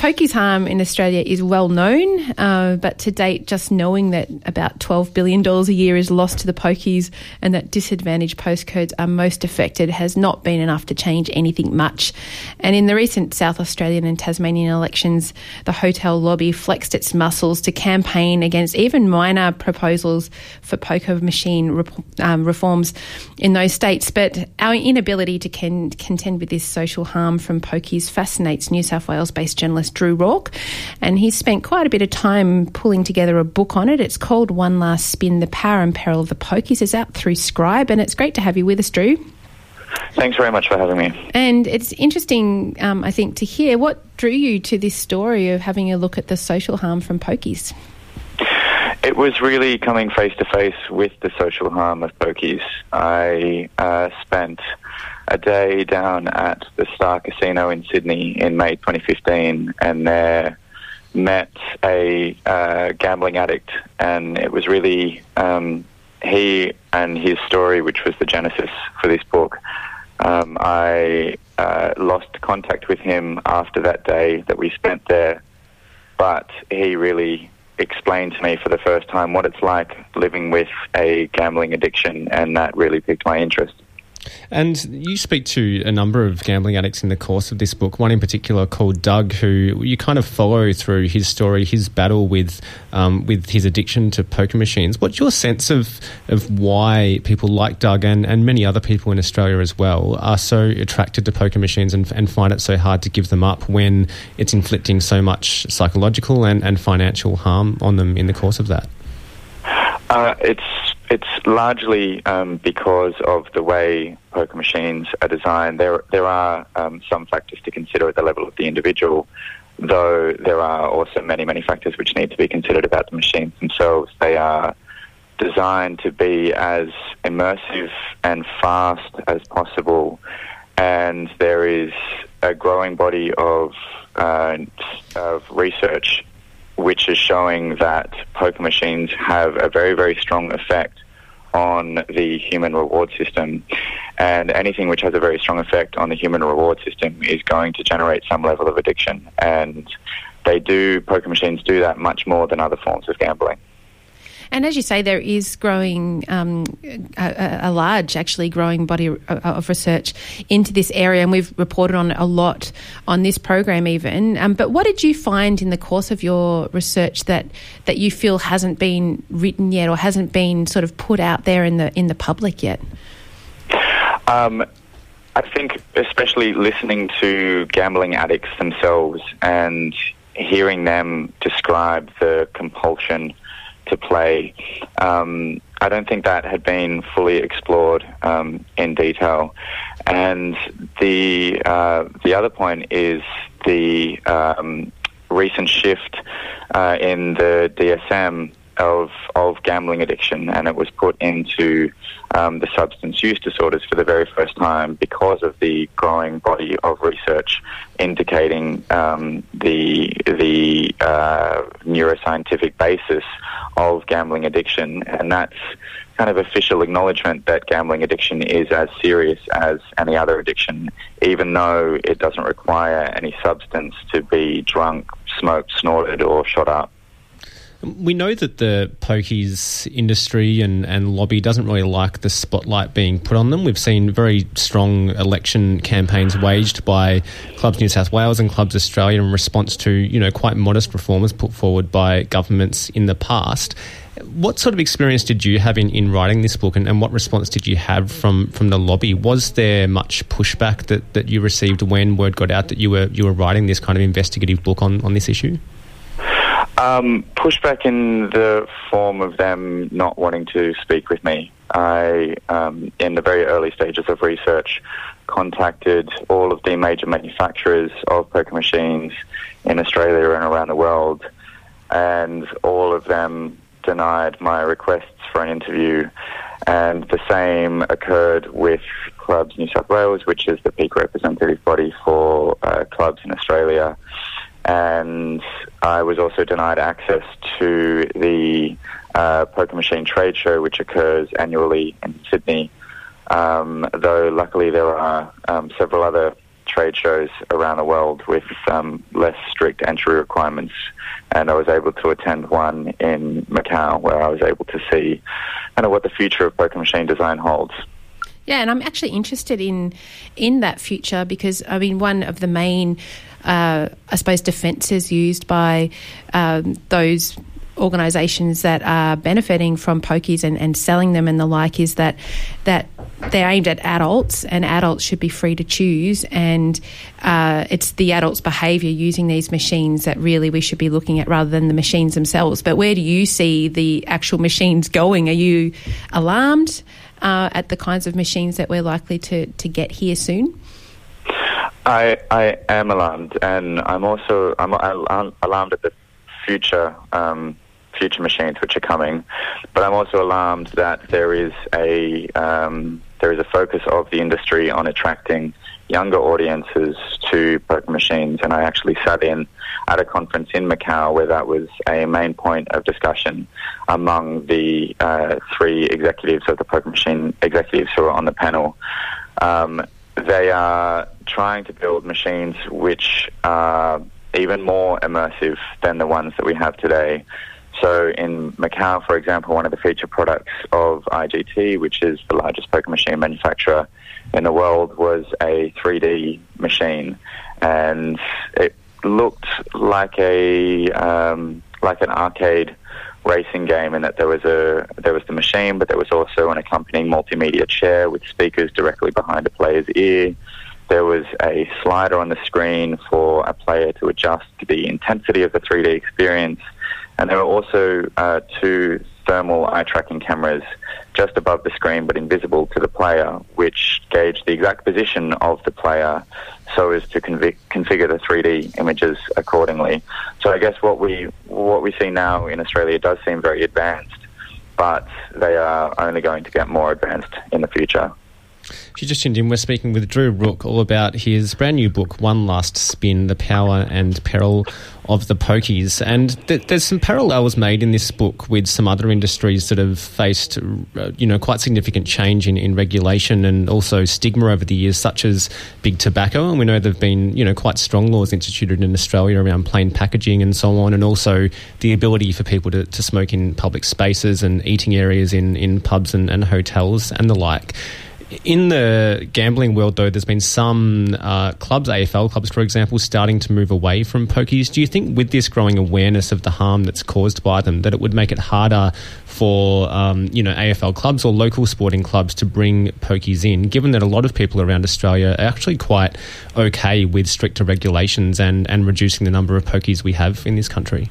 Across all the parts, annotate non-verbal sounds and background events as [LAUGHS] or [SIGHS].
Pokies harm in Australia is well known, uh, but to date, just knowing that about $12 billion a year is lost to the pokies and that disadvantaged postcodes are most affected has not been enough to change anything much. And in the recent South Australian and Tasmanian elections, the hotel lobby flexed its muscles to campaign against even minor proposals for poker machine rep- um, reforms in those states. But our inability to con- contend with this social harm from pokies fascinates New South Wales based journalists Drew Rooke, and he's spent quite a bit of time pulling together a book on it. It's called One Last Spin The Power and Peril of the Pokies. It's out through Scribe, and it's great to have you with us, Drew. Thanks very much for having me. And it's interesting, um, I think, to hear what drew you to this story of having a look at the social harm from pokies. It was really coming face to face with the social harm of pokies. I uh, spent a day down at the Star Casino in Sydney in May 2015, and there met a uh, gambling addict, and it was really um, he and his story, which was the genesis for this book. Um, I uh, lost contact with him after that day that we spent there, but he really explained to me for the first time what it's like living with a gambling addiction, and that really piqued my interest. And you speak to a number of gambling addicts in the course of this book, one in particular called Doug, who you kind of follow through his story, his battle with um, with his addiction to poker machines. What's your sense of, of why people like Doug and, and many other people in Australia as well are so attracted to poker machines and, and find it so hard to give them up when it's inflicting so much psychological and, and financial harm on them in the course of that? Uh, it's it's largely um, because of the way poker machines are designed. There, there are um, some factors to consider at the level of the individual, though there are also many, many factors which need to be considered about the machines themselves. They are designed to be as immersive and fast as possible, and there is a growing body of, uh, of research which is showing that poker machines have a very, very strong effect on the human reward system. And anything which has a very strong effect on the human reward system is going to generate some level of addiction. And they do, poker machines do that much more than other forms of gambling. And as you say, there is growing um, a, a, large, actually growing body of research into this area, and we've reported on a lot on this program, even. Um, but what did you find in the course of your research that that you feel hasn't been written yet, or hasn't been sort of put out there in the in the public yet? Um, I think, especially listening to gambling addicts themselves and hearing them describe the compulsion to play. Um, I don't think that had been fully explored um, in detail. And the uh, the other point is the um, recent shift uh, in the DSM of of gambling addiction, and it was put into um, the substance use disorders for the very first time because of the growing body of research indicating um, the the uh, neuroscientific basis of gambling addiction, and that's kind of official acknowledgement that gambling addiction is as serious as any other addiction, even though it doesn't require any substance to be drunk, smoked, snorted, or shot up. We know that the pokies industry and, and lobby doesn't really like the spotlight being put on them. We've seen very strong election campaigns waged by Clubs New South Wales and Clubs Australia in response to, you know, quite modest reforms put forward by governments in the past. What sort of experience did you have in, in writing this book and, and what response did you have from, from the lobby? Was there much pushback that, that you received when word got out that you were you were writing this kind of investigative book on, on this issue? Um, pushback in the form of them not wanting to speak with me. I, um, in the very early stages of research, contacted all of the major manufacturers of poker machines in Australia and around the world, and all of them denied my requests for an interview. And the same occurred with Clubs New South Wales, which is the peak representative body for uh, clubs in Australia and I was also denied access to the uh, poker machine trade show, which occurs annually in Sydney. Um, though luckily there are um, several other trade shows around the world with um, less strict entry requirements, and I was able to attend one in Macau where I was able to see kind of what the future of poker machine design holds. Yeah, and I'm actually interested in in that future because I mean one of the main, uh, I suppose, defences used by um, those organisations that are benefiting from pokies and, and selling them and the like is that that they're aimed at adults and adults should be free to choose and uh, it's the adults' behaviour using these machines that really we should be looking at rather than the machines themselves. But where do you see the actual machines going? Are you alarmed? Uh, at the kinds of machines that we're likely to, to get here soon? I, I am alarmed, and I'm also I'm, I'm alarmed at the future um, future machines which are coming. But I'm also alarmed that there is a um, there is a focus of the industry on attracting younger audiences to poker machines, and I actually sat in at a conference in Macau where that was a main point of discussion among the uh, three executives of the poker machine executives who were on the panel. Um, they are trying to build machines which are even more immersive than the ones that we have today. So in Macau, for example, one of the feature products of IGT, which is the largest poker machine manufacturer in the world, was a 3D machine, and it looked like a um, like an arcade racing game in that there was a there was the machine, but there was also an accompanying multimedia chair with speakers directly behind a player's ear. There was a slider on the screen for a player to adjust the intensity of the 3D experience and there were also uh, two thermal eye tracking cameras just above the screen but invisible to the player, which gauge the exact position of the player so as to configure the 3D images accordingly. So I guess what we what we see now in Australia does seem very advanced, but they are only going to get more advanced in the future. You just tuned in, we're speaking with Drew Rooke all about his brand new book, One Last Spin The Power and Peril of the Pokies. And th- there's some parallels made in this book with some other industries that have faced, uh, you know, quite significant change in, in regulation and also stigma over the years, such as big tobacco. And we know there have been, you know, quite strong laws instituted in Australia around plain packaging and so on, and also the ability for people to, to smoke in public spaces and eating areas in, in pubs and, and hotels and the like in the gambling world, though, there's been some uh, clubs, AFL clubs, for example, starting to move away from pokies. Do you think, with this growing awareness of the harm that's caused by them, that it would make it harder for um, you know AFL clubs or local sporting clubs to bring pokies in? Given that a lot of people around Australia are actually quite okay with stricter regulations and and reducing the number of pokies we have in this country.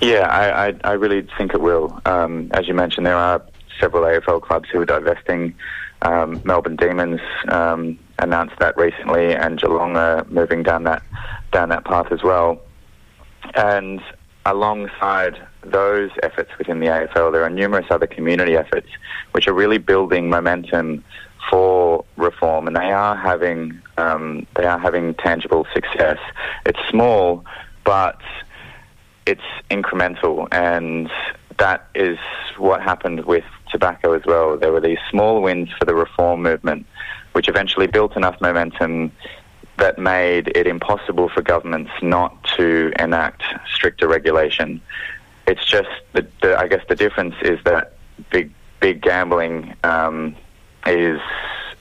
Yeah, I, I, I really think it will. Um, as you mentioned, there are several AFL clubs who are divesting um, Melbourne Demons um, announced that recently, and Geelong are moving down that down that path as well. And alongside those efforts within the AFL, there are numerous other community efforts which are really building momentum for reform, and they are having um, they are having tangible success. It's small, but it's incremental, and that is what happened with tobacco as well. There were these small wins for the reform movement, which eventually built enough momentum that made it impossible for governments not to enact stricter regulation. It's just the, the I guess the difference is that big big gambling um, is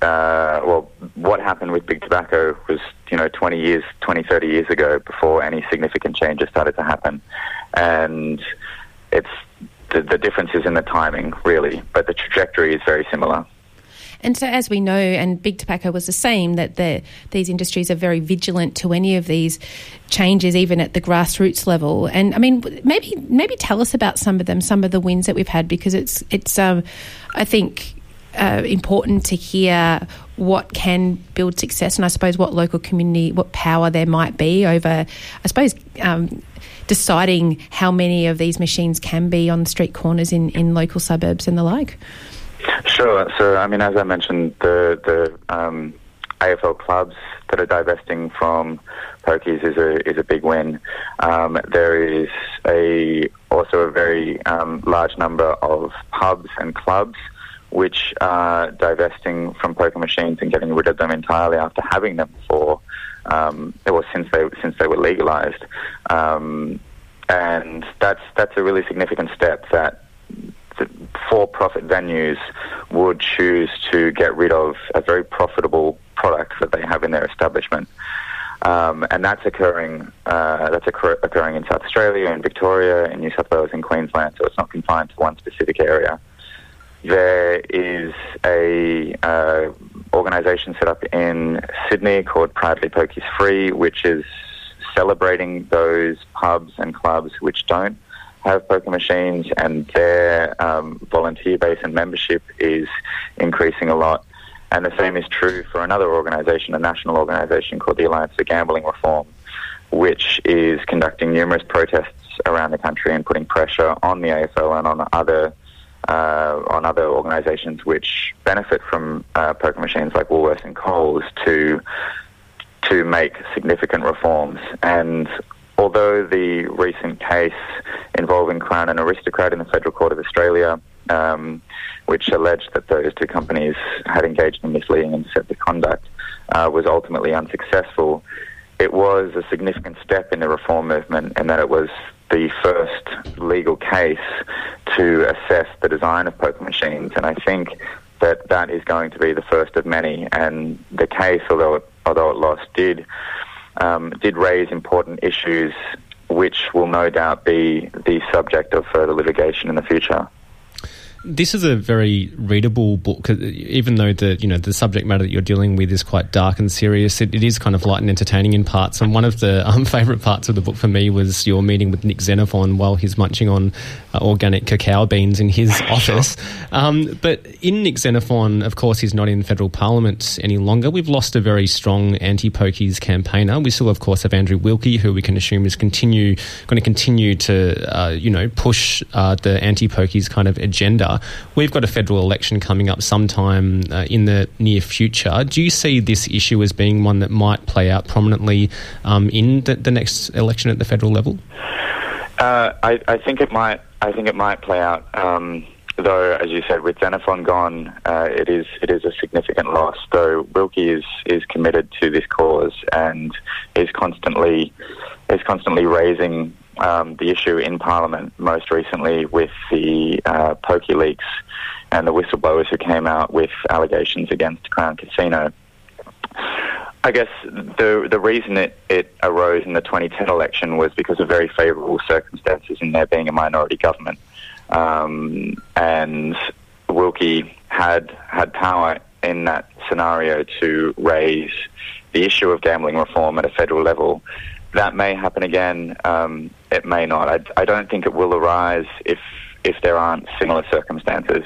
uh, well, what happened with big tobacco was, you know, 20 years, 20, 30 years ago before any significant changes started to happen. And it's the, the difference is in the timing, really, but the trajectory is very similar. And so, as we know, and big tobacco was the same, that the, these industries are very vigilant to any of these changes, even at the grassroots level. And I mean, maybe maybe tell us about some of them, some of the wins that we've had, because it's it's um, I think uh, important to hear what can build success, and I suppose what local community, what power there might be over, I suppose. Um, deciding how many of these machines can be on street corners in, in local suburbs and the like? Sure. So, I mean, as I mentioned, the the um, AFL clubs that are divesting from pokies is a is a big win. Um, there is a also a very um, large number of pubs and clubs which are divesting from poker machines and getting rid of them entirely after having them for um, well since they since they were legalized, um, and that's that's a really significant step that for-profit venues would choose to get rid of a very profitable product that they have in their establishment. Um, and that's occurring. Uh, that's occur- occurring in South Australia, in Victoria, in New South Wales, in Queensland. So it's not confined to one specific area. There is a uh, organisation set up in Sydney called Proudly Pokies Free, which is celebrating those pubs and clubs which don't have poker machines, and their um, volunteer base and membership is increasing a lot. And the same is true for another organisation, a national organisation called the Alliance for Gambling Reform, which is conducting numerous protests around the country and putting pressure on the AFL and on other uh, on other organisations which benefit from uh, poker machines like Woolworths and Coles to to make significant reforms. And although the recent case involving Crown and Aristocrat in the Federal Court of Australia, um, which alleged that those two companies had engaged in misleading and deceptive conduct, uh, was ultimately unsuccessful, it was a significant step in the reform movement and that it was the first legal case to assess the design of poker machines. And I think that that is going to be the first of many. And the case, although it, although it lost, did um, did raise important issues, which will no doubt be the subject of further litigation in the future this is a very readable book, even though the you know the subject matter that you're dealing with is quite dark and serious. It, it is kind of light and entertaining in parts. And one of the um, [LAUGHS] favourite parts of the book for me was your meeting with Nick Xenophon while he's munching on uh, organic cacao beans in his [LAUGHS] office. Um, but in Nick Xenophon, of course, he's not in federal parliament any longer. We've lost a very strong anti-pokies campaigner. We still, of course, have Andrew Wilkie, who we can assume is continue going to continue to uh, you know push uh, the anti-pokies kind of agenda. We've got a federal election coming up sometime uh, in the near future. Do you see this issue as being one that might play out prominently um, in the, the, next election at the federal level? Uh, I, I, think it might. I think it might play out. Um, though, as you said, with Xenophon gone, uh, it is it is a significant loss. Though Wilkie is is committed to this cause and is constantly is constantly raising um, the issue in Parliament, most recently with the uh, Pokie leaks and the whistleblowers who came out with allegations against Crown Casino. I guess the the reason it, it arose in the 2010 election was because of very favourable circumstances in there being a minority government, um, and Wilkie had had power in that scenario to raise the issue of gambling reform at a federal level that may happen again. Um, it may not. I, I don't think it will arise if if there aren't similar circumstances.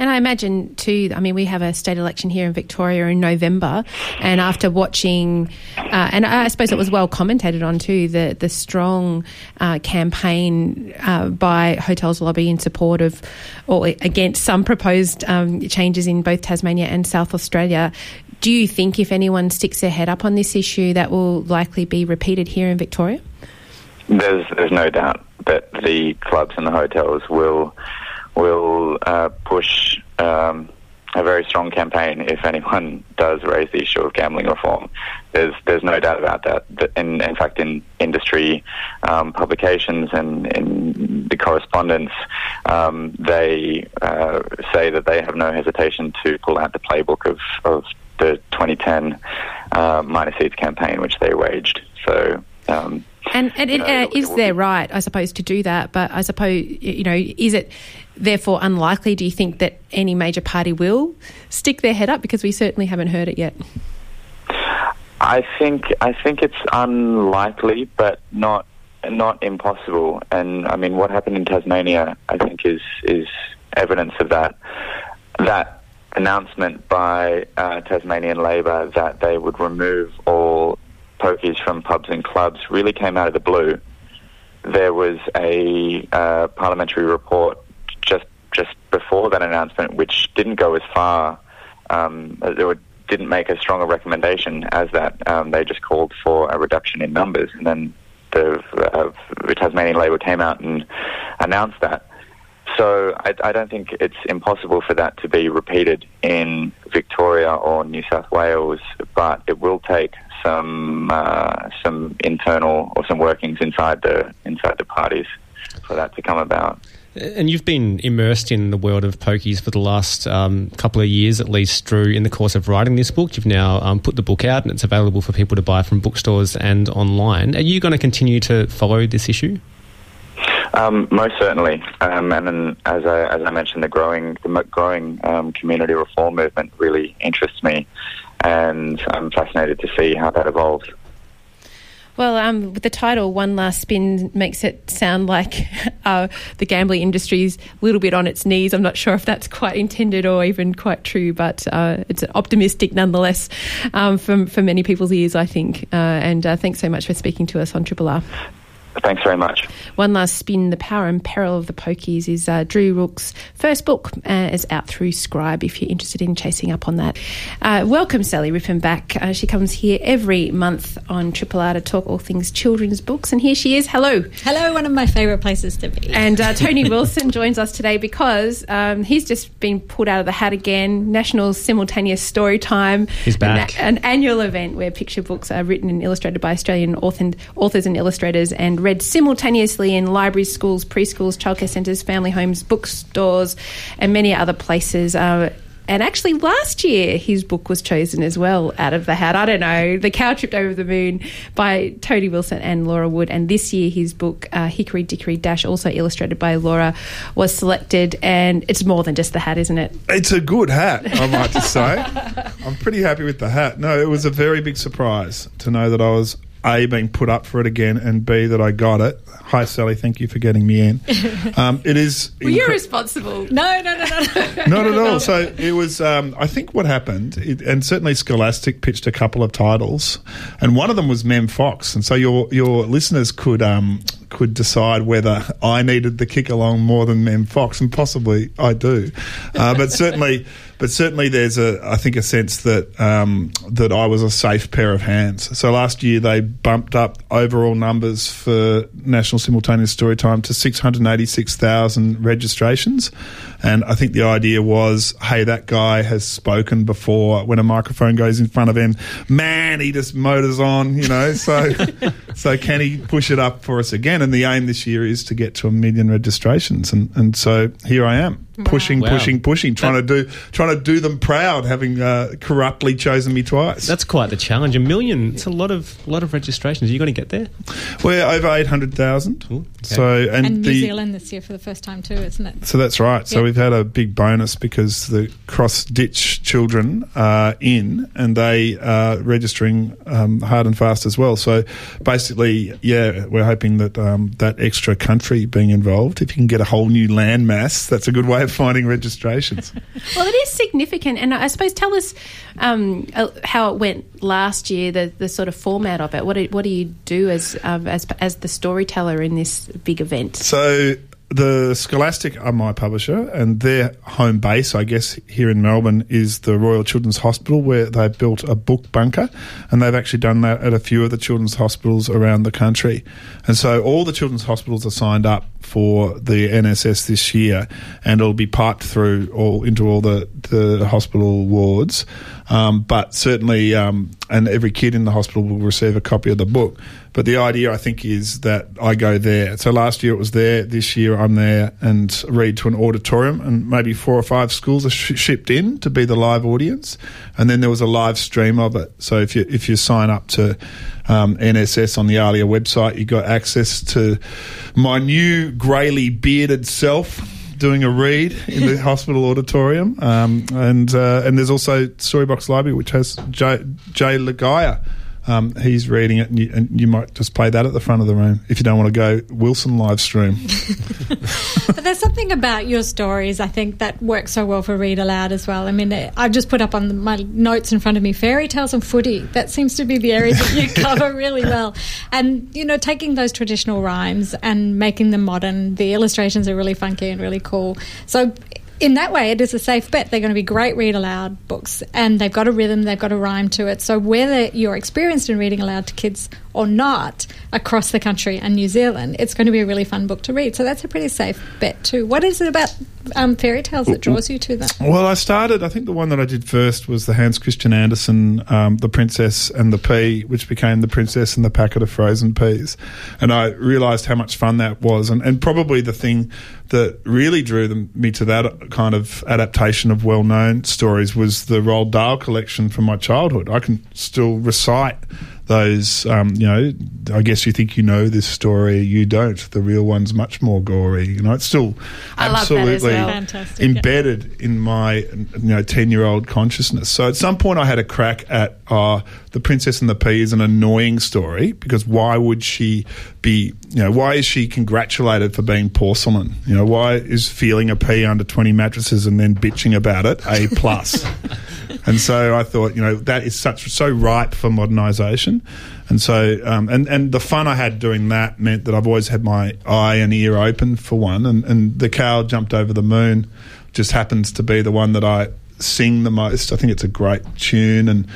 And I imagine too. I mean, we have a state election here in Victoria in November, and after watching, uh, and I suppose it was well commentated on too, the the strong uh, campaign uh, by Hotels Lobby in support of or against some proposed um, changes in both Tasmania and South Australia. Do you think if anyone sticks their head up on this issue, that will likely be repeated here in Victoria? There's there's no doubt that the clubs and the hotels will will uh, push um, a very strong campaign if anyone [LAUGHS] does raise the issue of gambling reform. There's there's no doubt about that. In, in fact, in industry um, publications and in the correspondence, um, they uh, say that they have no hesitation to pull out the playbook of, of the 2010 uh, minor seeds campaign, which they waged. So. Um, and, and it, uh, is there right, I suppose, to do that? But I suppose you know, is it therefore unlikely? Do you think that any major party will stick their head up? Because we certainly haven't heard it yet. I think I think it's unlikely, but not not impossible. And I mean, what happened in Tasmania, I think, is is evidence of that. That announcement by uh, Tasmanian Labor that they would remove all pokies from pubs and clubs really came out of the blue. There was a uh, parliamentary report just just before that announcement, which didn't go as far. Um, didn't make a stronger recommendation as that. Um, they just called for a reduction in numbers, and then the, uh, the Tasmanian Labor came out and announced that. So I, I, don't think it's impossible for that to be repeated in Victoria or New South Wales, but it will take some uh, some internal or some workings inside the inside the parties for that to come about. And you've been immersed in the world of pokies for the last um, couple of years, at least, Drew, in the course of writing this book. You've now um, put the book out and it's available for people to buy from bookstores and online. Are you going to continue to follow this issue? Um, most certainly, um, and then as I, as I mentioned, the growing the growing um, community reform movement really interests me, and I'm fascinated to see how that evolves. Well, um, the title "One Last Spin" makes it sound like [LAUGHS] uh, the gambling industry is a little bit on its knees. I'm not sure if that's quite intended or even quite true, but uh, it's optimistic nonetheless um, from for many people's ears, I think. Uh, and uh, thanks so much for speaking to us on Triple R. Thanks very much. One last spin. The Power and Peril of the Pokies is uh, Drew Rooke's first book. Uh, is out through Scribe. If you're interested in chasing up on that, uh, welcome Sally Rippin back. Uh, she comes here every month on Triple R to talk all things children's books, and here she is. Hello, hello. One of my favourite places to be. And uh, [LAUGHS] Tony Wilson joins us today because um, he's just been pulled out of the hat again. National Simultaneous Story Time. He's back. An, an annual event where picture books are written and illustrated by Australian authors and illustrators and read simultaneously in libraries, schools, preschools, childcare centres, family homes, bookstores, and many other places. Uh, and actually, last year his book was chosen as well out of the hat. I don't know, The Cow Tripped Over the Moon by Tony Wilson and Laura Wood. And this year his book, uh, Hickory Dickory Dash, also illustrated by Laura, was selected. And it's more than just the hat, isn't it? It's a good hat, I might just say. I'm pretty happy with the hat. No, it was a very big surprise to know that I was a, being put up for it again, and B, that I got it. Hi, Sally. Thank you for getting me in. [LAUGHS] Um, it is. well, you're responsible. No, no, no, no. [LAUGHS] Not at all. So it was. Um, I think what happened, it, and certainly Scholastic pitched a couple of titles, and one of them was Mem Fox, and so your your listeners could um, could decide whether I needed the kick along more than Mem Fox, and possibly I do, uh, but certainly [LAUGHS] but certainly there's a I think a sense that um, that I was a safe pair of hands. So last year they bumped up overall numbers for National Simultaneous Storytime to 686,000 registrations, and I think the idea was, hey, that guy has spoken before. When a microphone goes in front of him, man, he just motors on, you know. So [LAUGHS] so can he push it up for us again? And the aim this year is to get to a million registrations, and and so here I am pushing, wow. pushing, pushing, trying that, to do, trying to do them proud, having uh, corruptly chosen me twice. That's quite the challenge. A million. It's a lot of lot of registrations. Are you going to get there? We're over eight hundred thousand. Okay. So and, and New the, Zealand this year for the first time too, isn't it? So that's right. So we've had a big bonus because the cross ditch children are in and they are registering um, hard and fast as well. So basically, yeah, we're hoping that um, that extra country being involved, if you can get a whole new landmass, that's a good way of finding registrations. [LAUGHS] well, it is significant, and I suppose tell us um, uh, how it went last year. The, the sort of format of it. What do, what do you do as um, as as the storyteller in this big event? So the Scholastic are my publisher, and their home base, I guess, here in Melbourne is the Royal Children's Hospital, where they've built a book bunker, and they've actually done that at a few of the children's hospitals around the country. And so all the children's hospitals are signed up for the NSS this year, and it'll be piped through all into all the, the hospital wards. Um, but certainly, um, and every kid in the hospital will receive a copy of the book. But the idea, I think, is that I go there. So last year it was there. This year I'm there and read to an auditorium, and maybe four or five schools are sh- shipped in to be the live audience, and then there was a live stream of it. So if you if you sign up to um, NSS on the ALIA website, you got access to my new greyly bearded self doing a read in the [LAUGHS] hospital auditorium, um, and uh, and there's also Storybox Library, which has Jay, Jay Laga'aia um, he's reading it, and you, and you, might just play that at the front of the room if you don't want to go Wilson live stream. [LAUGHS] but there's something about your stories, I think, that works so well for read aloud as well. I mean, I've just put up on my notes in front of me fairy tales and footy. That seems to be the areas that you [LAUGHS] cover really well. And, you know, taking those traditional rhymes and making them modern, the illustrations are really funky and really cool. So in that way, it is a safe bet. They're going to be great read aloud books, and they've got a rhythm, they've got a rhyme to it. So whether you're experienced in reading aloud to kids or not across the country and New Zealand, it's going to be a really fun book to read. So that's a pretty safe bet too. What is it about um, fairy tales that draws you to them? Well, I started. I think the one that I did first was the Hans Christian Andersen, um, The Princess and the Pea, which became The Princess and the Packet of Frozen Peas, and I realised how much fun that was, and, and probably the thing that really drew them, me to that kind of adaptation of well-known stories was the Roald Dahl collection from my childhood. I can still recite those, um, you know, I guess you think you know this story, you don't. The real one's much more gory. You know, it's still I love that as absolutely well. Fantastic. embedded in my, you know, ten-year-old consciousness. So at some point, I had a crack at uh, the Princess and the Pea is an annoying story because why would she be, you know, why is she congratulated for being porcelain? You know, why is feeling a pea under twenty mattresses and then bitching about it a plus? [LAUGHS] And so I thought, you know, that is such so ripe for modernisation, and so um, and and the fun I had doing that meant that I've always had my eye and ear open for one, and and the cow jumped over the moon, just happens to be the one that I sing the most. I think it's a great tune, and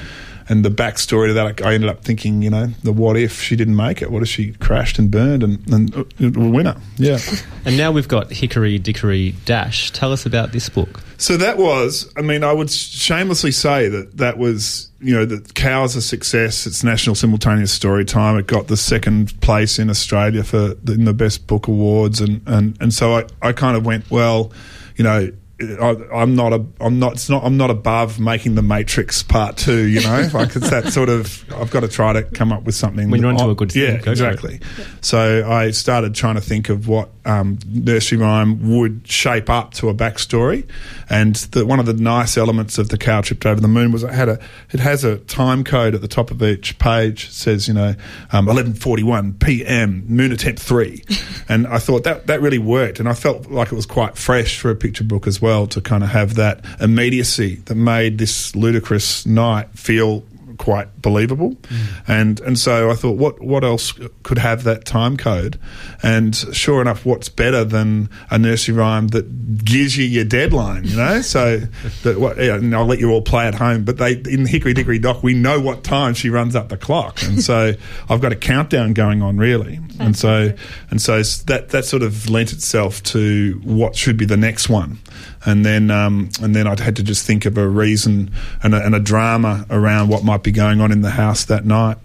and the backstory to that, I ended up thinking, you know, the what if she didn't make it? What if she crashed and burned and and uh, winner? Yeah. [LAUGHS] And now we've got Hickory Dickory Dash. Tell us about this book. So that was, I mean, I would shamelessly say that that was, you know, that Cow's a success. It's National Simultaneous Story Time. It got the second place in Australia for the, in the Best Book Awards, and and and so I, I kind of went, well, you know. I, I'm not a. I'm not. It's not. I'm not above making the Matrix Part Two. You know, [LAUGHS] like it's that sort of. I've got to try to come up with something. When you're onto a good thing, yeah, go for it. exactly. So I started trying to think of what um, nursery rhyme would shape up to a backstory, and the, one of the nice elements of the cow tripped over the moon was it had a it has a time code at the top of each page. It says you know um, 11:41 p.m. moon attempt three, [LAUGHS] and I thought that that really worked, and I felt like it was quite fresh for a picture book as well to kind of have that immediacy that made this ludicrous night feel quite believable, mm. and and so I thought, what what else could have that time code? And sure enough, what's better than a nursery rhyme that gives you your deadline? You know, so [LAUGHS] that what, yeah, and I'll let you all play at home. But they in Hickory Dickory Dock, we know what time she runs up the clock, and so [LAUGHS] I've got a countdown going on really, and so and so that that sort of lent itself to what should be the next one and then um, and then I'd had to just think of a reason and a, and a drama around what might be going on in the house that night.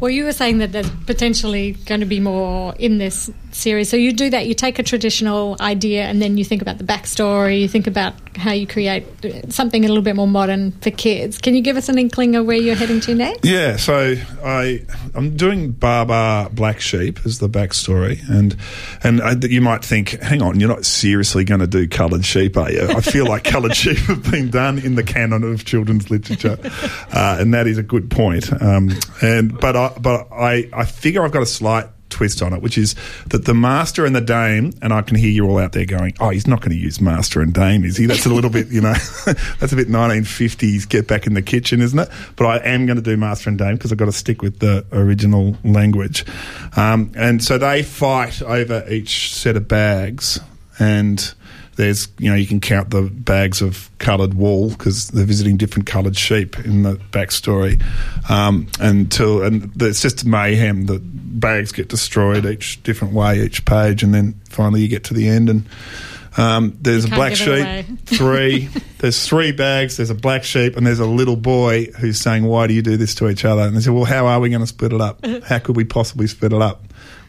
Well, you were saying that there's potentially going to be more in this series. So you do that. You take a traditional idea and then you think about the backstory. You think about how you create something a little bit more modern for kids. Can you give us an inkling of where you're heading to next? Yeah, so I I'm doing Baa Baa Black Sheep as the backstory, and and I, you might think, hang on, you're not seriously going to do coloured sheep, are you? I feel like coloured [LAUGHS] sheep have been done in the canon of children's literature, uh, and that is a good point. Um, and but I but I I figure I've got a slight twist on it, which is that the master and the dame, and I can hear you all out there going, "Oh, he's not going to use master and dame, is he?" That's a little bit, you know, [LAUGHS] that's a bit 1950s. Get back in the kitchen, isn't it? But I am going to do master and dame because I've got to stick with the original language. Um, and so they fight over each set of bags, and there's you know you can count the bags of coloured wool because they're visiting different coloured sheep in the backstory. Um, until and it's just mayhem the bags get destroyed each different way each page and then finally you get to the end and um, there's a black give it away. sheep [LAUGHS] three there's three bags there's a black sheep and there's a little boy who's saying why do you do this to each other? And they say well how are we going to split it up? How could we possibly split it up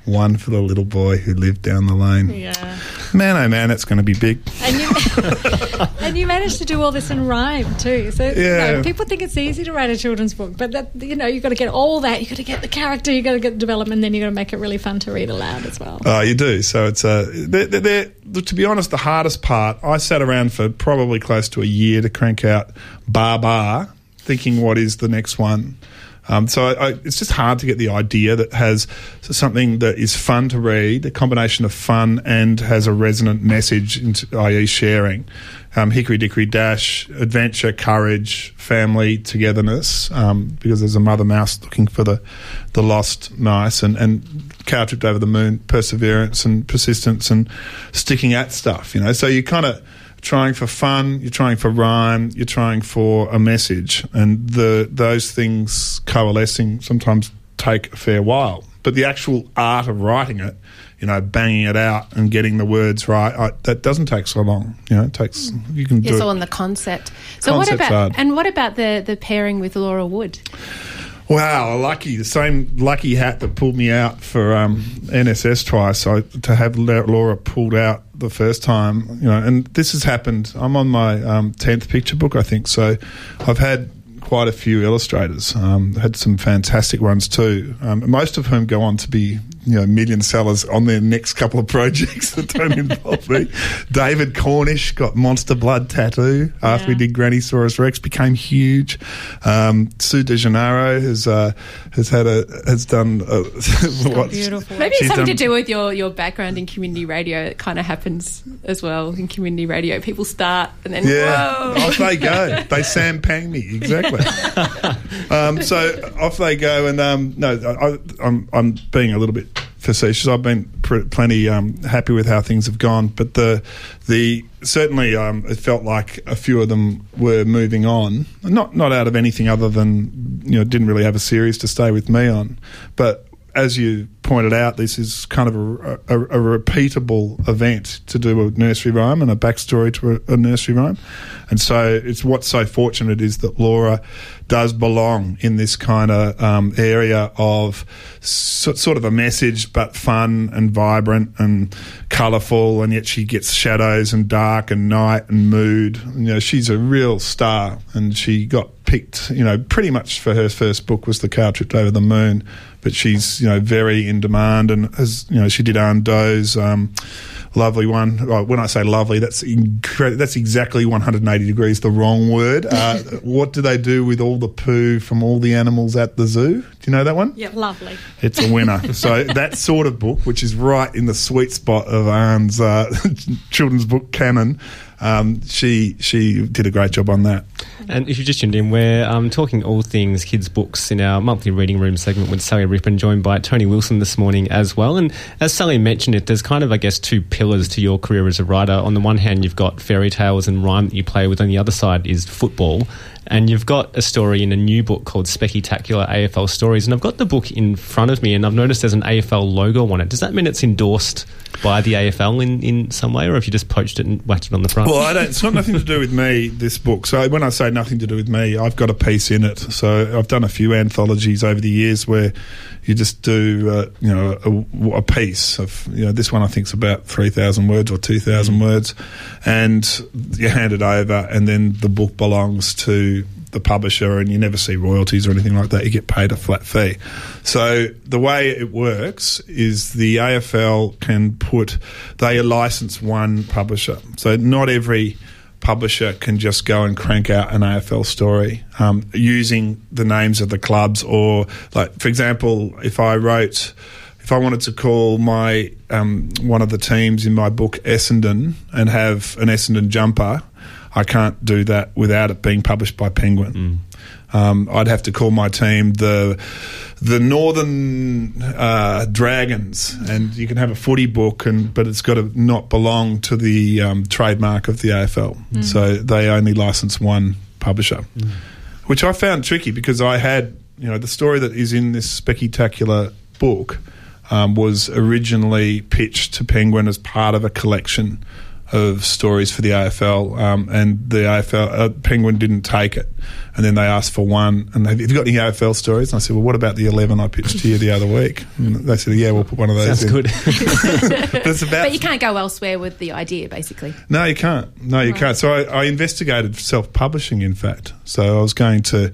one for the little boy who lived down the lane Yeah. Man, oh man, it's going to be big. And you, [LAUGHS] and you managed to do all this in rhyme too. So you Yeah. know, people think it's easy to write a children's book, but that you know you've got to get all that. You've got to get the character, you've got to get the development, then you've got to make it really fun to read aloud as well. Oh, you do. So it's uh, they're, they're, they're- to be honest, the hardest part. I sat around for probably close to a year to crank out Baa Baa, thinking what is the next one. Um, so I, I, it's just hard to get the idea that has something that is fun to read, a combination of fun and has a resonant message, into, i.e., sharing. Um, Hickory Dickory Dash, adventure, courage, family, togetherness, um, because there's a mother mouse looking for the, the lost mice, and, and cow tripped over the moon, perseverance and persistence and sticking at stuff, you know. So you kind of trying for fun, you're trying for rhyme, you're trying for a message, and the those things coalescing sometimes take a fair while. But the actual art of writing it, you know, banging it out and getting the words right, I, that doesn't take so long. You know, it takes mm. you can do It's it. all in the concept. So Concept's what about hard. and what about the the pairing with Laura Wood? Wow, lucky the same lucky hat that pulled me out for um, NSS twice. So to have Laura pulled out the first time, you know, and this has happened. I'm on my um, tenth picture book, I think. So I've had quite a few illustrators. Um, had some fantastic ones too. Um, most of whom go on to be you know million sellers on their next couple of projects that don't [LAUGHS] involve me. David Cornish got Monster Blood tattoo after we Yeah. did Grannysaurus Rex, became huge. Um, Sue deGennaro has uh, has had a has done a, [LAUGHS] what- beautiful. Maybe it's She's something to do with your, your background in community radio. It kind of happens as well in community radio. People start and then Yeah, whoa. off they go. They Sam Pang me exactly. [LAUGHS] um, so off they go, and um, no, I, I'm I'm being a little bit facetious. I've been pr- plenty um, happy with how things have gone, but the the certainly um, it felt like a few of them were moving on, not not out of anything other than you know didn't really have a series to stay with me on, but as you pointed out, this is kind of a, a, a repeatable event to do a nursery rhyme and a backstory to a, a nursery rhyme. And so it's what's so fortunate is that Laura does belong in this kind of um, area of so, sort of a message, but fun and vibrant and colourful, and yet she gets shadows and dark and night and mood. You know, she's a real star, and she got picked, you know, pretty much for her first book was The Cow Tripped Over the Moon. But she's, you know, very in demand and as, you know, she did Anne Doe's um, lovely one. Well, when I say lovely, that's incre- that's exactly 180 degrees the wrong word. Uh, [LAUGHS] what do they do with all the poo from all the animals at the zoo? Do you know that one? Yeah, lovely. It's a winner. [LAUGHS] so that sort of book, which is right in the sweet spot of Anne's uh, [LAUGHS] children's book canon, um, she she did a great job on that. And if you just tuned in, we're um, talking all things kids' books in our monthly reading room segment with Sally Rippin, joined by Tony Wilson this morning as well. And as Sally mentioned it, there's kind of, I guess, two pillars to your career as a writer. On the one hand, you've got fairy tales and rhyme that you play with. On the other side is football. And you've got a story in a new book called Spectacular AFL Stories. And I've got the book in front of me, and I've noticed there's an AFL logo on it. Does that mean it's endorsed by the AFL in, in some way, or have you just poached it and whacked it on the front? Well, I don't, it's got nothing to do with me, this book. So when I say nothing to do with me, I've got a piece in it. So I've done a few anthologies over the years where you just do, uh, you know, a, a piece of, you know, this one I think is about 3,000 words or 2,000 words. And you hand it over and then the book belongs to the publisher and you never see royalties or anything like that. You get paid a flat fee. So the way it works is the AFL can put, they license one publisher. So not every publisher can just go and crank out an AFL story um, using the names of the clubs or like, for example, if I wrote, if I wanted to call my um, one of the teams in my book Essendon and have an Essendon jumper, I can't do that without it being published by Penguin. Um, I'd have to call my team the the Northern uh, Dragons, and you can have a footy book, and but it's got to not belong to the um, trademark of the AFL. So they only license one publisher, which I found tricky because I had you know the story that is in this spectacular book um, was originally pitched to Penguin as part of a collection of stories for the AFL, um, and the AFL uh, Penguin didn't take it, and then they asked for one, and they, have you got any AFL stories? And I said, well, what about the eleven I pitched to you the other week? And they said, yeah, we'll put one of those. Sounds in. good. [LAUGHS] [LAUGHS] But it's about But you can't go elsewhere with the idea, basically. no, you can't. No, you can't. So I, I investigated self-publishing. In fact, so I was going to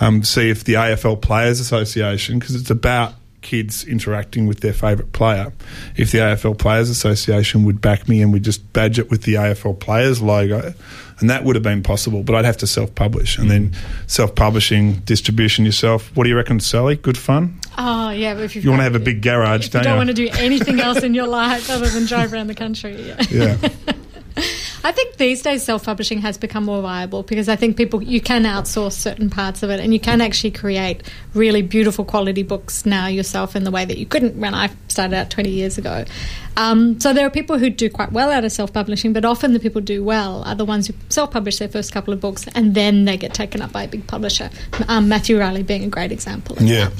um, see if the AFL Players Association, because it's about kids interacting with their favourite player, if the AFL Players Association would back me and we'd just badge it with the AFL Players logo, and that would have been possible. But I'd have to self-publish, and then self-publishing, distribution yourself. What do you reckon, Sally? Good fun. Oh, yeah. But if you've You want to have a big garage, don't don't you? want to do anything else in your life other than drive around the country. Yeah. yeah. [LAUGHS] I think these days self-publishing has become more viable because I think people you can outsource certain parts of it and you can actually create really beautiful quality books now yourself in the way that you couldn't when I started out 20 years ago. Um, so there are people who do quite well out of self-publishing, but often the people who do well are the ones who self-publish their first couple of books and then they get taken up by a big publisher. Um, Matthew Reilly being a great example. yeah,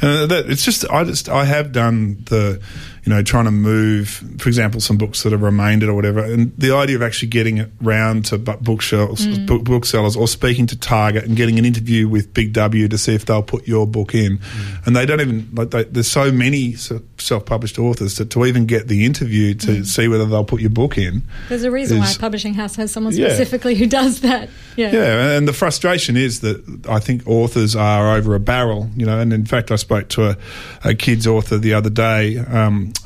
uh, that, it's just I just I have done the you know, trying to move, for example, some books that have remained it or whatever. And the idea of actually getting it round to bookshelves, mm. book, booksellers, or speaking to Target and getting an interview with Big W to see if they'll put your book in. Mm. And they don't even like they, there's so many self-published authors that to even get the interview to mm. see whether they'll put your book in. There's a reason is, why a publishing house has someone specifically yeah. who does that. Yeah. yeah, and the frustration is that I think authors are over a barrel, you know. And in fact, I spoke to a, a kids author the other day.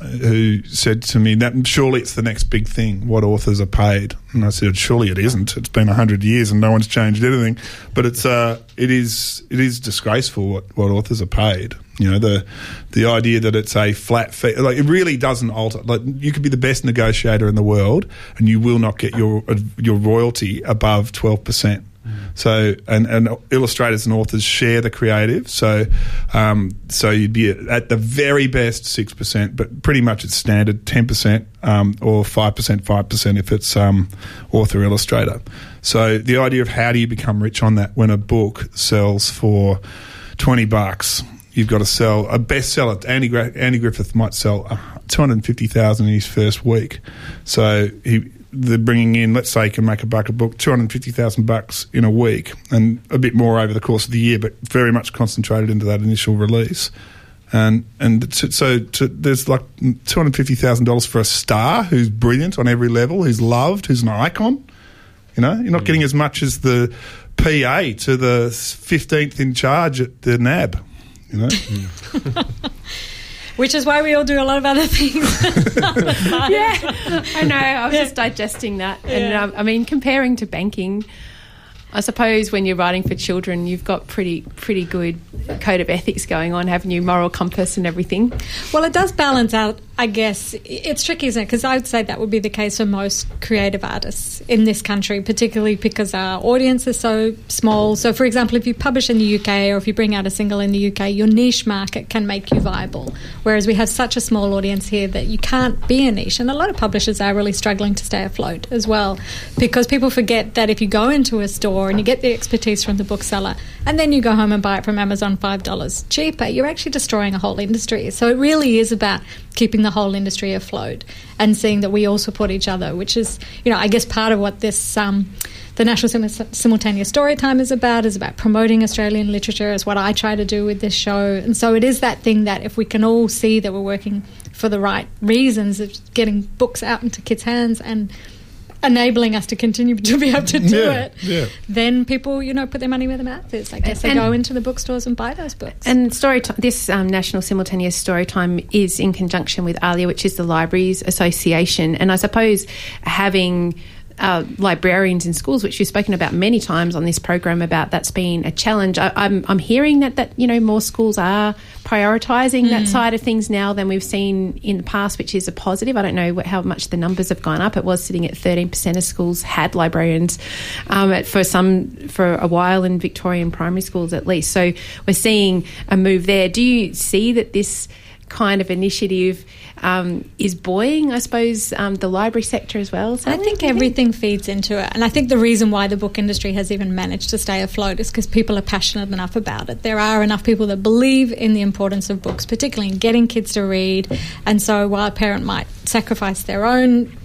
Who said to me that surely it's the next big thing. What authors are paid. And I said surely it isn't. It's been 100 years and no one's changed anything. But it's uh, it is it is disgraceful what, what authors are paid. You know the the idea that it's a flat fee like it really doesn't alter like you could be the best negotiator in the world and you will not get your your royalty above 12% so, and, and illustrators and authors share the creative. So, um, so you'd be at the very best six percent, but pretty much it's standard ten percent um, or five percent, five percent if it's um, author illustrator. So the idea of how do you become rich on that when a book sells for twenty bucks, you've got to sell a bestseller. Andy, Andy Griffiths might sell two hundred fifty thousand in his first week. So he they're bringing in, let's say, can make a bucket book, two hundred fifty thousand bucks in a week, and a bit more over the course of the year, but very much concentrated into that initial release. And and to, so to, there's like two hundred fifty thousand dollars for a star who's brilliant on every level, who's loved, who's an icon. You know, you're not getting as much as the PA to the fifteenth in charge at the NAB. You know. [LAUGHS] [LAUGHS] which is why we all do a lot of other [LAUGHS] things. [LAUGHS] yeah, I know. I was yeah. just digesting that, yeah. and um, I mean, comparing to banking. I suppose when you're writing for children, you've got pretty pretty good code of ethics going on, haven't you? Moral compass and everything. Well, it does balance out I guess it's tricky, isn't it? Because I would say that would be the case for most creative artists in this country, particularly because our audience is so small. So, for example, if you publish in the UK or if you bring out a single in the UK, your niche market can make you viable. Whereas we have such a small audience here that you can't be a niche. And a lot of publishers are really struggling to stay afloat as well because people forget that if you go into a store and you get the expertise from the bookseller and then you go home and buy it from Amazon $5 cheaper, you're actually destroying a whole industry. So, it really is about keeping the whole industry afloat and seeing that we all support each other, which is, you know, I guess part of what this. Um, the National Sim- Simultaneous Storytime is about is about promoting Australian literature is what I try to do with this show and so it is that thing that if we can all see that we're working for the right reasons of getting books out into kids' hands and enabling us to continue to be able to do yeah, it, yeah. then people, you know, put their money where their mouth is. I guess and, they go into the bookstores and buy those books. And story t- this um, National Simultaneous Storytime is in conjunction with ALIA, which is the Libraries Association. And I suppose having uh, librarians in schools, which you've spoken about many times on this program about that's been a challenge. I, am I'm, I'm hearing that that you know more schools are prioritising mm. that side of things now than we've seen in the past, which is a positive. I don't know what, how much the numbers have gone up. It was sitting at 13% of schools had librarians um, for some for a while in Victorian primary schools at least. So we're seeing a move there. Do you see that this kind of initiative um, is buoying, I suppose, um, the library sector as well. So I think everything feeds into it. And I think the reason why the book industry has even managed to stay afloat is because people are passionate enough about it. There are enough people that believe in the importance of books, particularly in getting kids to read. And so while a parent might sacrifice their own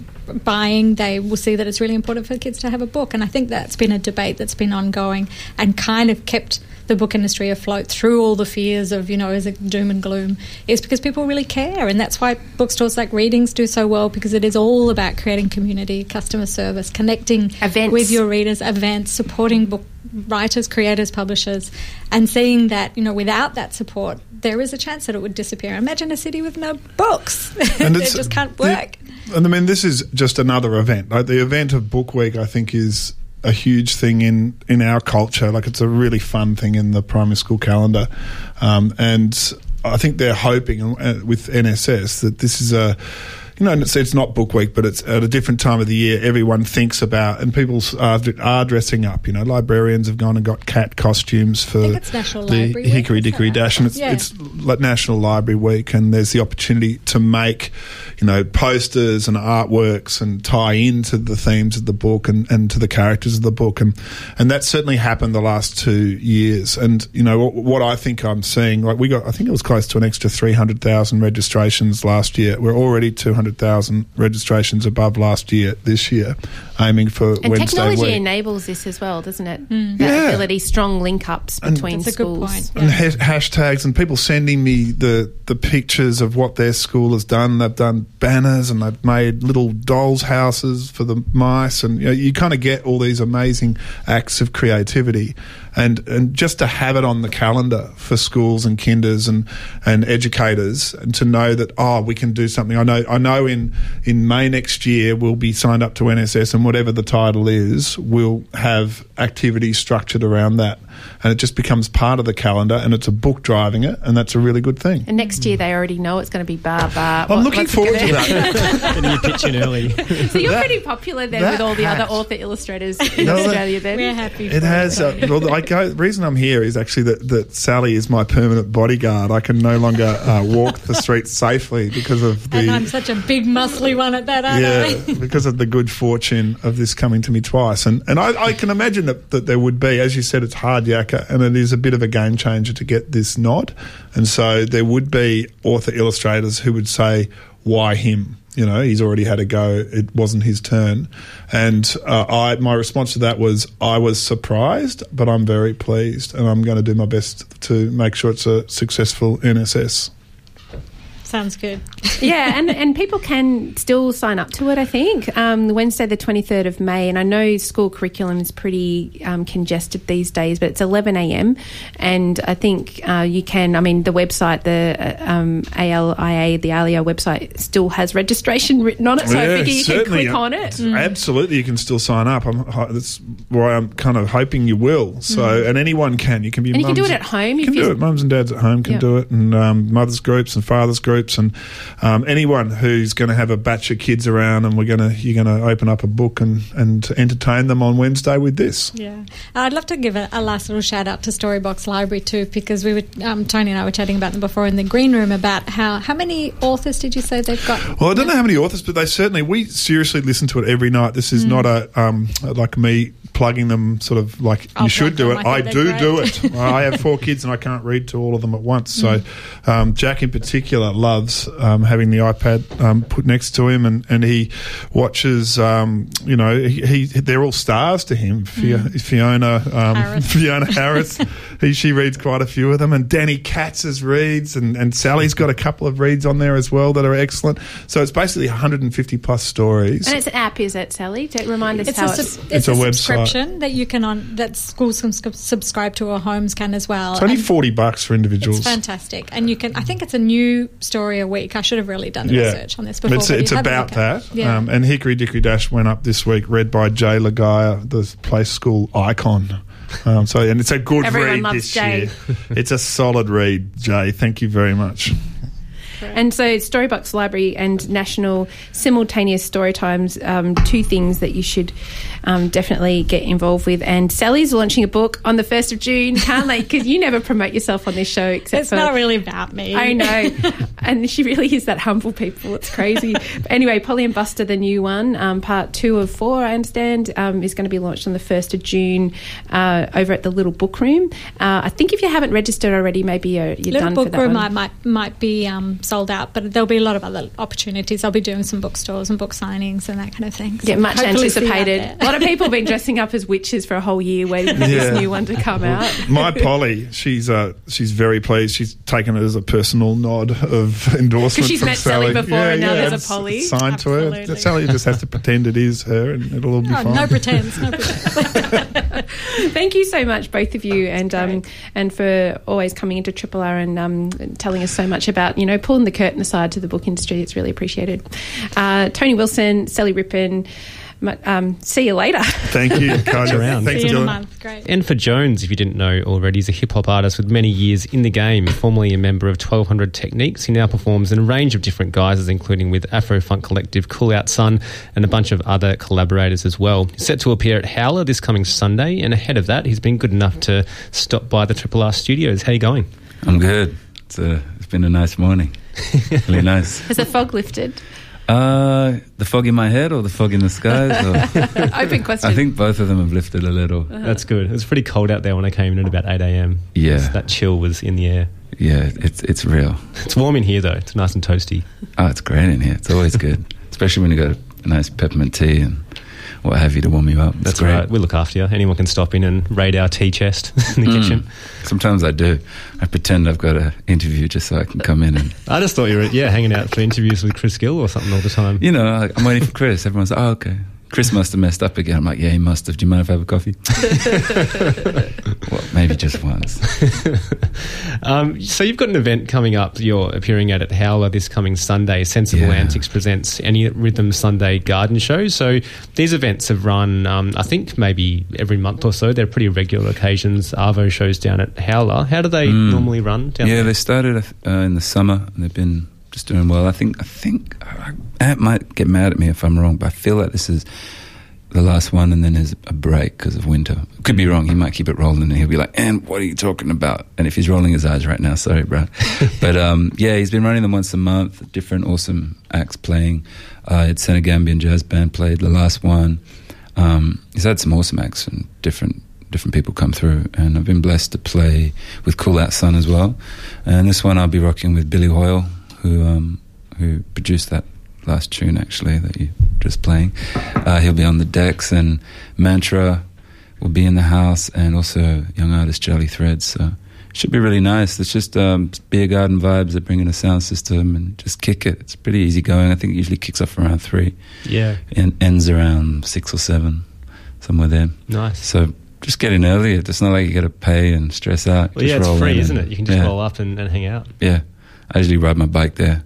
buying, they will see that it's really important for kids to have a book. And I think that's been a debate that's been ongoing and kind of kept the book industry afloat through all the fears of, you know, is it doom and gloom, is because people really care. And that's why bookstores like Readings do so well because it is all about creating community, customer service, connecting events. with your readers, events, supporting book writers, creators, publishers, and seeing that, you know, without that support, there is a chance that it would disappear. Imagine a city with no books. [LAUGHS] And it just can't work. and I mean, this is just another event. Like the event of Book Week, I think, is a huge thing in in our culture. Like it's a really fun thing in the primary school calendar, um, and I think they're hoping uh, with NSS that this is a you know, it's, it's not book week, but it's at a different time of the year. Everyone thinks about, and people are, are dressing up. You know, librarians have gone and got cat costumes for think it's National the Week, Hickory Dickory? Dash, and it's Yeah. it's like National Library Week, and there's the opportunity to make, you know, posters and artworks and tie into the themes of the book and, and to the characters of the book, and and that's certainly happened the last two years. And you know what, what I think I'm seeing, like we got, I think it was close to an extra three hundred thousand registrations last year. We're already two hundred thousand registrations above last year this year, aiming for And Wednesday technology week. enables this as well, doesn't it? Hmm. That Yeah. ability, strong link ups between That's a good schools. point. and ha- hashtags and people sending me the the pictures of what their school has done. They've done banners and they've made little dolls' houses for the mice, and you, know, you kind of get all these amazing acts of creativity. And and just to have it on the calendar for schools and kinders and and educators, and to know that oh we can do something. I know I know in in May next year we'll be signed up to NSS, and whatever the title is, we'll have activities structured around that, and it just becomes part of the calendar, and it's a book driving it, and that's a really good thing. And next year they already know it's going to be Baa Baa. I'm What- looking forward gonna that. [LAUGHS] Getting your pitch in early. So you're That- pretty popular then with all the other author illustrators [LAUGHS] in No, that- Australia then. We're happy. It for has. Uh, well, I go, the reason I'm here is actually that, that Sally is my permanent bodyguard. I can no longer uh, walk the streets safely because of the. and I'm such a big, muscly one at that, aren't yeah, I? [LAUGHS] because of the good fortune of this coming to me twice, and and I, I can imagine that, that there would be, as you said, it's hard yakka, and it is a bit of a game changer to get this nod, and so there would be author illustrators who would say, "Why him?" You know, he's already had a go. It wasn't his turn, and uh, I my response to that was, I was surprised, but I'm very pleased, and I'm going to do my best to make sure it's a successful NSS. Sounds good. [LAUGHS] yeah, and, and people can still sign up to it, I think. Um, Wednesday, the 23rd of May, and I know school curriculum is pretty um, congested these days, but it's 11am. And I think uh, you can, I mean, the website, the uh, um, ALIA, the ALIA website, still has registration written on it, so I figure you can click on it. Absolutely, you can still sign up. I'm, that's why I'm kind of hoping you will. So, and anyone can. You can be. Mm. And you can do it at home You can you- do it. Mums and dads at home can Yeah. do it, and um, mothers groups and fathers groups, and um, anyone who's going to have a batch of kids around, and we're going to you're going to open up a book and and entertain them on Wednesday with this. Yeah, I'd love to give a, a last little shout out to Storybox Library too, because we were um, Tony and I were chatting about them before in the green room about how how many authors did you say they've got? Well, I don't know how many authors, but they certainly we seriously listen to it every night. This Mm. is not a um, like me plugging them, sort of like I'll you should do it. I I, do they're do it. I have four kids and I can't read to all of them at once. So Mm. um, Jack in particular loves um, having the iPad um, put next to him, and, and he watches. Um, you know, he, he they're all stars to him. Fio- Fiona um, Mm. Harris. [LAUGHS] Fiona Harris. he, she reads quite a few of them, and Danny Katz's reads, and, and Sally's got a couple of reads on there as well that are excellent. So it's basically 150 plus stories. And it's an app, is it, Sally? To remind us It's how a, it's. It's it's a a, website. Subscription that you can on that schools can subscribe to or homes can as well. It's only And 40 bucks for individuals. It's fantastic, and you can. I think it's a new story a week. I should have really done the Yeah. research on this before. It's, but it's you have a about that. Yeah. Um, and Hickory Dickory Dash went up this week, read by Jay Laga'aia, the play school icon. Um, so, and it's a good Everyone read loves this Jay. year. [LAUGHS] It's a solid read, Jay. Thank you very much. And so, Storybox Library and National Simultaneous Storytimes, um, two things that you should um, definitely get involved with. And Sally's launching a book on the 1st of June. Can't like, because you never promote yourself on this show except it's for. not really about me. I know. [LAUGHS] and she really is that humble people. It's crazy. But anyway, Polly and Buster, the new one, um, part two of four, I understand, um, is going to be launched on the 1st of June uh, over at the Little Book Room. Uh, I think if you haven't registered already, maybe you're, you're Little done for book that room one. might, might might be um, sold out, but there'll be a lot of other opportunities. I'll be doing some bookstores and book signings and that kind of thing. So Yeah, much hopefully see you out anticipated. There. A lot of people have been dressing up as witches for a whole year waiting for Yeah. this new one to come out. My Polly, she's uh, she's very pleased. She's taken it as a personal nod of [LAUGHS] endorsement. 'Cause she's from met Sally before and now there's a it's Polly. signed to her. Sally just has to pretend it is her, and it'll all be Oh, fine. no pretense, no [LAUGHS] pretense. [LAUGHS] Thank you so much, both of you, and um, and for always coming into Triple R and um, telling us so much about you know pulling the curtain aside to the book industry. It's really appreciated. Uh, Tony Wilson, Sally Rippin. Um, see you later. Thank you, [LAUGHS] Carly. around. Thanks See for you in a doing month. Great. N'fa Jones, if you didn't know already, he's a hip hop artist with many years in the game. Formerly a member of 1200 Techniques, he now performs in a range of different guises, including with Afro Funk Collective, Cool Out Sun, and a bunch of other collaborators as well. He's set to appear at Howler this coming Sunday, and ahead of that, he's been good enough to stop by the Triple R studios. How you going? I'm good. It's, a, it's been a nice morning. [LAUGHS] really nice. Has the fog lifted? Uh, the fog in my head or the fog in the skies? Or, [LAUGHS] Open question. I think both of them have lifted a little. That's good. It was pretty cold out there when I came in at about 8 a.m. Yeah. That chill was in the air. Yeah, it's it's real. It's warm in here, though. It's nice and toasty. Oh, it's great in here. It's always good, [LAUGHS] especially when you got a nice peppermint tea and what have you to warm you up. That's great. right. We look after you. Anyone can stop in and raid our tea chest [LAUGHS] in the Mm. kitchen. Sometimes I do. I pretend I've got an interview just so I can come in and I just thought you were, yeah, hanging out for interviews with Chris Gill or something all the time. you know I'm waiting for Chris. Everyone's like, oh okay. Chris must have messed up again. I'm like, yeah, he must have. Do you mind if I have a coffee? [LAUGHS] well, maybe just once. [LAUGHS] Um, so you've got an event coming up. You're appearing at at Howler this coming Sunday. Sensible Yeah. Antics presents Any Rhythm Sunday Garden Show. So these events have run, um, I think, maybe every month or so. They're pretty regular occasions. Arvo shows down at Howler. How do they normally run down Mm. Yeah, there? they started uh, in the summer and they've been just doing well. I think I think Ant might get mad at me if I'm wrong, but I feel like this is the last one, and then there's a break because of winter. Could be wrong. He might keep it rolling, and he'll be like, "And what are you talking about?" And if he's rolling his eyes right now, sorry, Brad. [LAUGHS] but um, yeah, he's been running them once a month. Different awesome acts playing. Uh, it's Senegambian jazz band played the last one. Um, he's had some awesome acts and different different people come through, and I've been blessed to play with Cool Out Sun as well. And this one I'll be rocking with Billy Hoyle, who um, who produced that last tune actually that you just playing. Uh, he'll be on the decks, and Mantra will be in the house, and also young artist Charlie Threads. So it should be really nice. It's just um, beer garden vibes. They bring in a sound system and just kick it. It's pretty easy going. I think it usually kicks off around three Yeah, and ends around six or seven, somewhere there. nice. So just get in early. It's not like you got to pay and stress out. Well, Just yeah, it's free, isn't it? You can just yeah, roll up and, and hang out. Yeah, I usually ride my bike there.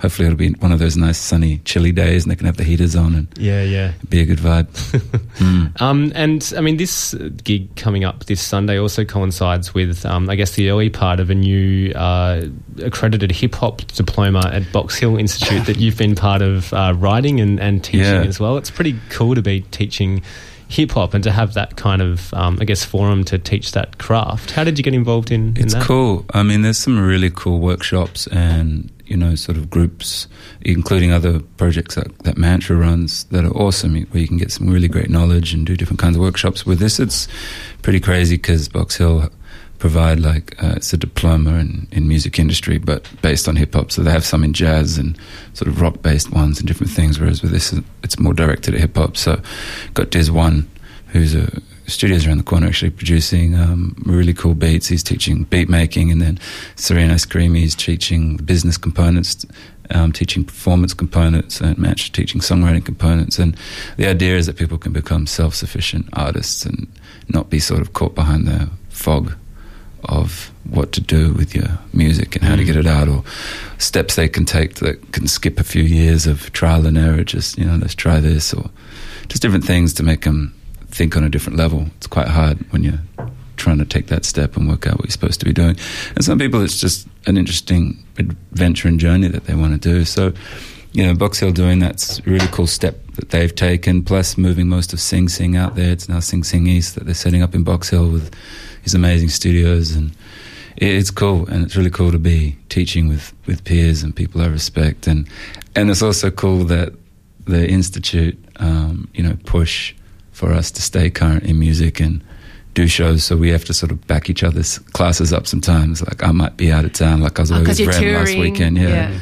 Hopefully, it'll be one of those nice, sunny, chilly days, and they can have the heaters on and Yeah, yeah. be a good vibe. [LAUGHS] Mm. Um, and I mean, this gig coming up this Sunday also coincides with, um, I guess, the early part of a new uh, accredited hip hop diploma at Box Hill Institute that you've been part of uh, writing and, and teaching Yeah. as well. It's pretty cool to be teaching hip hop and to have that kind of, um, I guess, forum to teach that craft. How did you get involved in, in It's that? cool. I mean, there's some really cool workshops and you know, sort of groups, including other projects that, that Mantra runs that are awesome, where you can get some really great knowledge and do different kinds of workshops. With this, it's pretty crazy because Box Hill provide like uh, it's a diploma in, in music industry, but based on hip hop. So they have some in jazz and sort of rock based ones and different things. Whereas with this, it's more directed at hip hop. So got Diz One, who's a studios around the corner actually producing um, really cool beats. He's teaching beat making, and then Serena Screamy is teaching business components, um, teaching performance components, and Match teaching songwriting components. And the idea is that people can become self sufficient artists and not be sort of caught behind the fog of what to do with your music and how to get it out or steps they can take that can skip a few years of trial and error just you know let's try this or just different things to make them think on a different level. It's quite hard when you're trying to take that step and work out what you're supposed to be doing. And some people it's just an interesting adventure and journey that they want to do. So you know Box Hill doing that's a really cool step that they've taken plus moving most of Sing Sing out there. It's now Sing Sing East that they're setting up in Box Hill with his amazing studios and it's cool and it's really cool to be teaching with, with peers and people I respect and and it's also cool that the institute um, you know push for us to stay current in music and do shows so we have to sort of back each other's classes up sometimes like I might be out of town like I was Oh, away 'cause with you're last weekend yeah, yeah.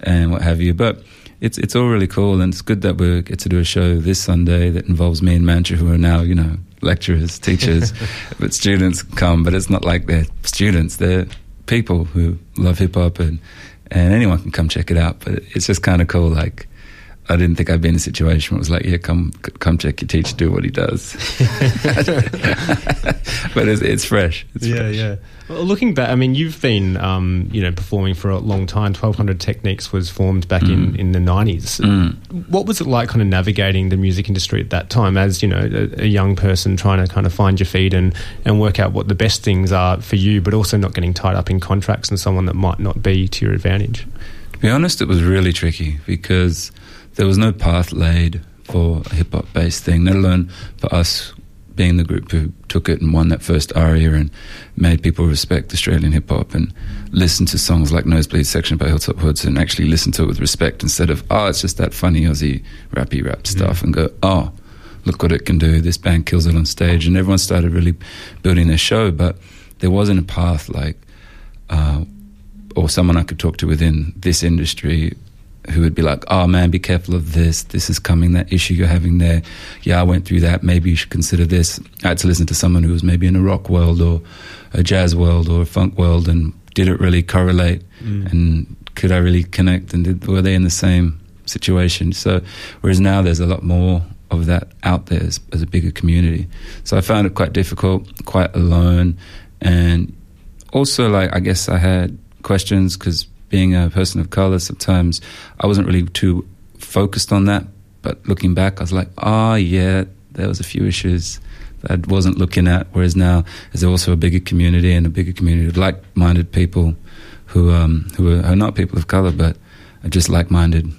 and what have you but it's it's all really cool and it's good that we get to do a show this Sunday that involves me and Mantra who are now you know lecturers teachers [LAUGHS] but students come but it's not like they're students. They're people who love hip hop and and anyone can come check it out but it's just kind of cool like I didn't think I'd be in a situation where it was like, yeah, come come check your teacher, do what he does. [LAUGHS] but it's, it's fresh. It's yeah, fresh. yeah. Well, looking back, I mean, you've been, um, you know, performing for a long time. Twelve Hundred Techniques was formed back in, in the nineties. Mm. What was it like, kind of navigating the music industry at that time, as you know, a, a young person trying to kind of find your feet and and work out what the best things are for you, but also not getting tied up in contracts and someone that might not be to your advantage. To be honest, it was really tricky because there was no path laid for a hip hop based thing, let alone for us being the group who took it and won that first ARIA and made people respect Australian hip hop and listen to songs like Nosebleed Section by Hilltop Hoods and actually listen to it with respect instead of, oh, it's just that funny Aussie rappy rap stuff and go, oh, look what it can do. This band kills it on stage. And everyone started really building their show, but there wasn't a path like, uh, or someone I could talk to within this industry who would be like, "Oh man, be careful of this. This is coming. That issue you're having there. Yeah, I went through that. Maybe you should consider this." I had to listen to someone who was maybe in a rock world or a jazz world or a funk world, and did it really correlate? Mm. And could I really connect? And did, were they in the same situation? So, whereas now there's a lot more of that out there as, as a bigger community. So I found it quite difficult, quite alone, and also like I guess I had questions because being a person of color, sometimes I wasn't really too focused on that. But looking back, I was like, oh, yeah, there was a few issues that I wasn't looking at. Whereas now, there's also a bigger community and a bigger community of like-minded people who um, who are, are not people of color, but are just like-minded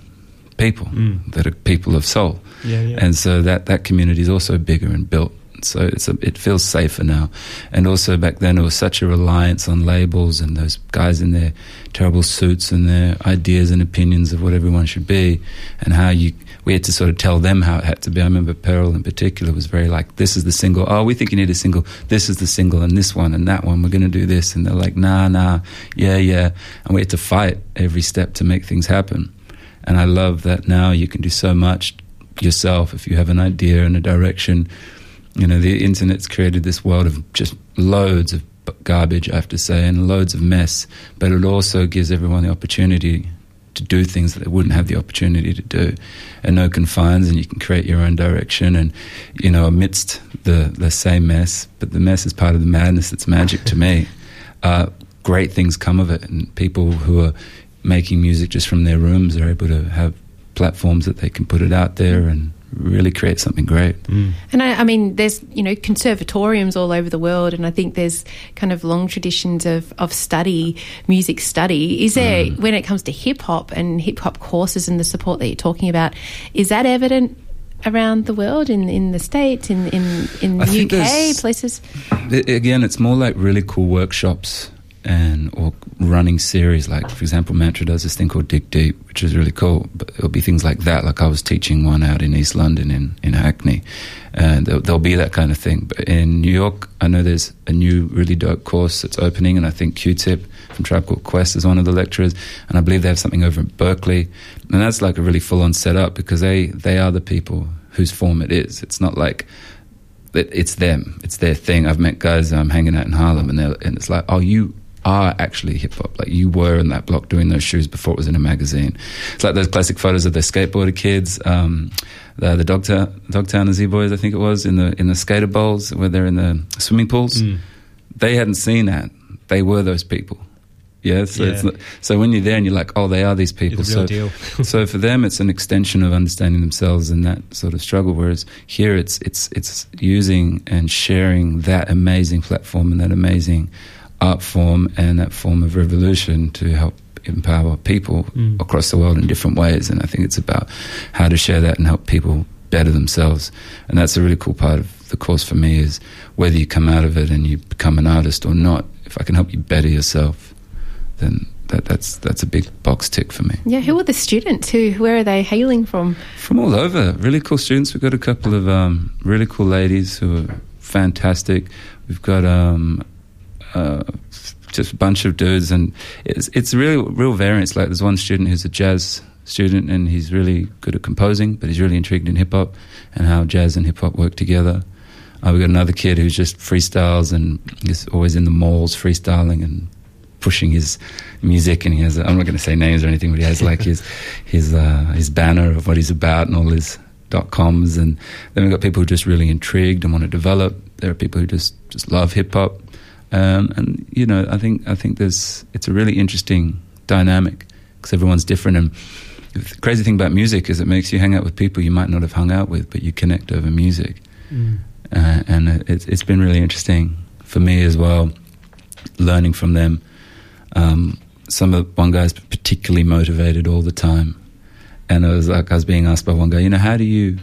people that are people of soul. Yeah, yeah. And so that that community is also bigger and built. So a, it feels safer now. And also back then it was such a reliance on labels and those guys in their terrible suits and their ideas and opinions of what everyone should be and how you we had to sort of tell them how it had to be. I remember Pearl in particular was very like, this is the single. Oh, we think you need a single. This is the single and this one and that one. We're going to do this. And they're like, nah, nah, yeah, yeah. And we had to fight every step to make things happen. And I love that now you can do so much yourself if you have an idea and a direction. You know, the internet's created this world of just loads of garbage, I have to say, and loads of mess. But it also gives everyone the opportunity to do things that they wouldn't have the opportunity to do, and no confines, and you can create your own direction. And you know, amidst the the same mess, but the mess is part of the madness. that's magic to me. [LAUGHS] Uh, great things come of it, and people who are making music just from their rooms are able to have platforms that they can put it out there and really create something great. Mm. And I, I mean, there's you know conservatoriums all over the world, and I think there's kind of long traditions of, of study, music study. Is there mm. when it comes to hip hop and hip hop courses and the support that you're talking about? Is that evident around the world in in the states, in in in the UK places? Again, it's more like really cool workshops and or running series. Like for example, Mantra does this thing called Dig Deep, which is really cool. But it'll be things like that. Like I was teaching one out in East London in in Hackney, and there'll, there'll be that kind of thing. But in New York, I know there's a new really dope course that's opening, and I think Q-Tip from Tribe Called Quest is one of the lecturers, and I believe they have something over in Berkeley, and that's like a really full on setup because they they are the people whose form it is. It's not like it, it's them. It's their thing. I've met guys I'm um, hanging out in Harlem, and and it's like, oh, you are actually hip hop. Like you were in that block doing those shoes before it was in a magazine. It's like those classic photos of the skateboarder kids, um, the, the Dogtown, Dogtown and Z Boys, I think it was, in the in the skater bowls where they're in the swimming pools. They hadn't seen that. They were those people. Yeah, so, It's Yeah. not, so when you're there and you're like, oh, they are these people. So, [LAUGHS] so for them, it's an extension of understanding themselves and that sort of struggle. Whereas here, it's it's it's using and sharing that amazing platform and that amazing art form and that form of revolution to help empower people across the world in different ways. And I think it's about how to share that and help people better themselves. And that's a really cool part of the course for me is whether you come out of it and you become an artist or not. If I can help you better yourself, then that, that's that's a big box tick for me. Yeah, who are the students? Who where are they hailing from? From all over, really cool students. We've got a couple of um, really cool ladies who are fantastic. We've got um, uh, just a bunch of dudes, and it's it's real real variance. Like there's one student who's a jazz student, and he's really good at composing, but he's really intrigued in hip hop and how jazz and hip hop work together. Uh, we've got another kid who's just freestyles and is always in the malls freestyling and pushing his music, and he has. I'm not going to say names or anything, but he has like his [LAUGHS] his uh, his banner of what he's about and all his dot coms, and then we've got people who are just really intrigued and want to develop. There are people who just just love hip hop, um, and you know, I think I think there's it's a really interesting dynamic because everyone's different and. The crazy thing about music is it makes you hang out with people you might not have hung out with, but you connect over music. Mm. Uh, and it, it's been really interesting for me as well, learning from them. Um, some of one guy's particularly motivated all the time, and it was like I was being asked by one guy, you know, how do you,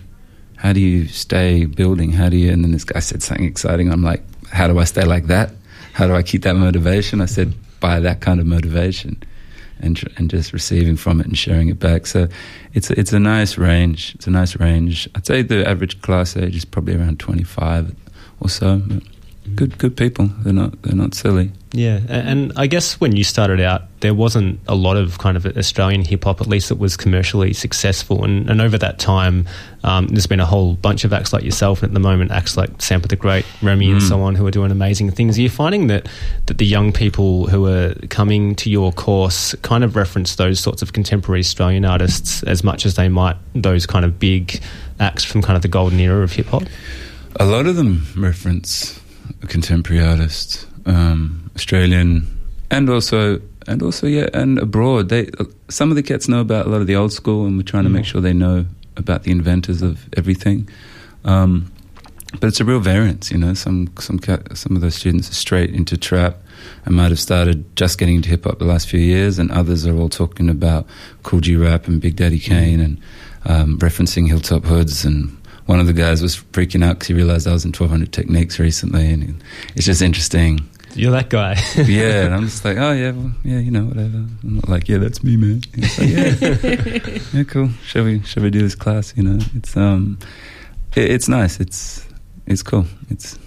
how do you stay building? How do you? And then this guy said something exciting. I'm like, how do I stay like that? How do I keep that motivation? I said, by that kind of motivation and and just receiving from it and sharing it back. So it's a, it's a nice range. It's a nice range. I'd say the average class age is probably around twenty five or so. Good good people. They're not they're not silly. Yeah, and I guess when you started out, there wasn't a lot of kind of Australian hip hop, at least that was commercially successful. And, and over that time, um, there's been a whole bunch of acts like yourself, and at the moment, acts like Sampa the Great, Remi, mm. and so on, who are doing amazing things. Are you finding that, that the young people who are coming to your course kind of reference those sorts of contemporary Australian artists as much as they might those kind of big acts from kind of the golden era of hip hop? A lot of them reference contemporary artists um, Australian, and also and also yeah, and abroad. They some of the cats know about a lot of the old school, and we're trying to make mm. sure they know about the inventors of everything. Um, but it's a real variance, you know. Some some cat, some of those students are straight into trap and might have started just getting into hip hop the last few years, and others are all talking about Kool G Rap and Big Daddy. Kane and um, referencing Hilltop Hoods and one of the guys was freaking out because he realized I was in 1200 Techniques recently, and it's just interesting you're that guy. [LAUGHS] yeah, and I'm [LAUGHS] just like, oh yeah, well, yeah, you know, whatever. I'm not like, yeah, that's me, man. Like, yeah, [LAUGHS] yeah, cool. Shall we, shall we do this class? You know, it's um, it, it's nice. It's it's cool. It's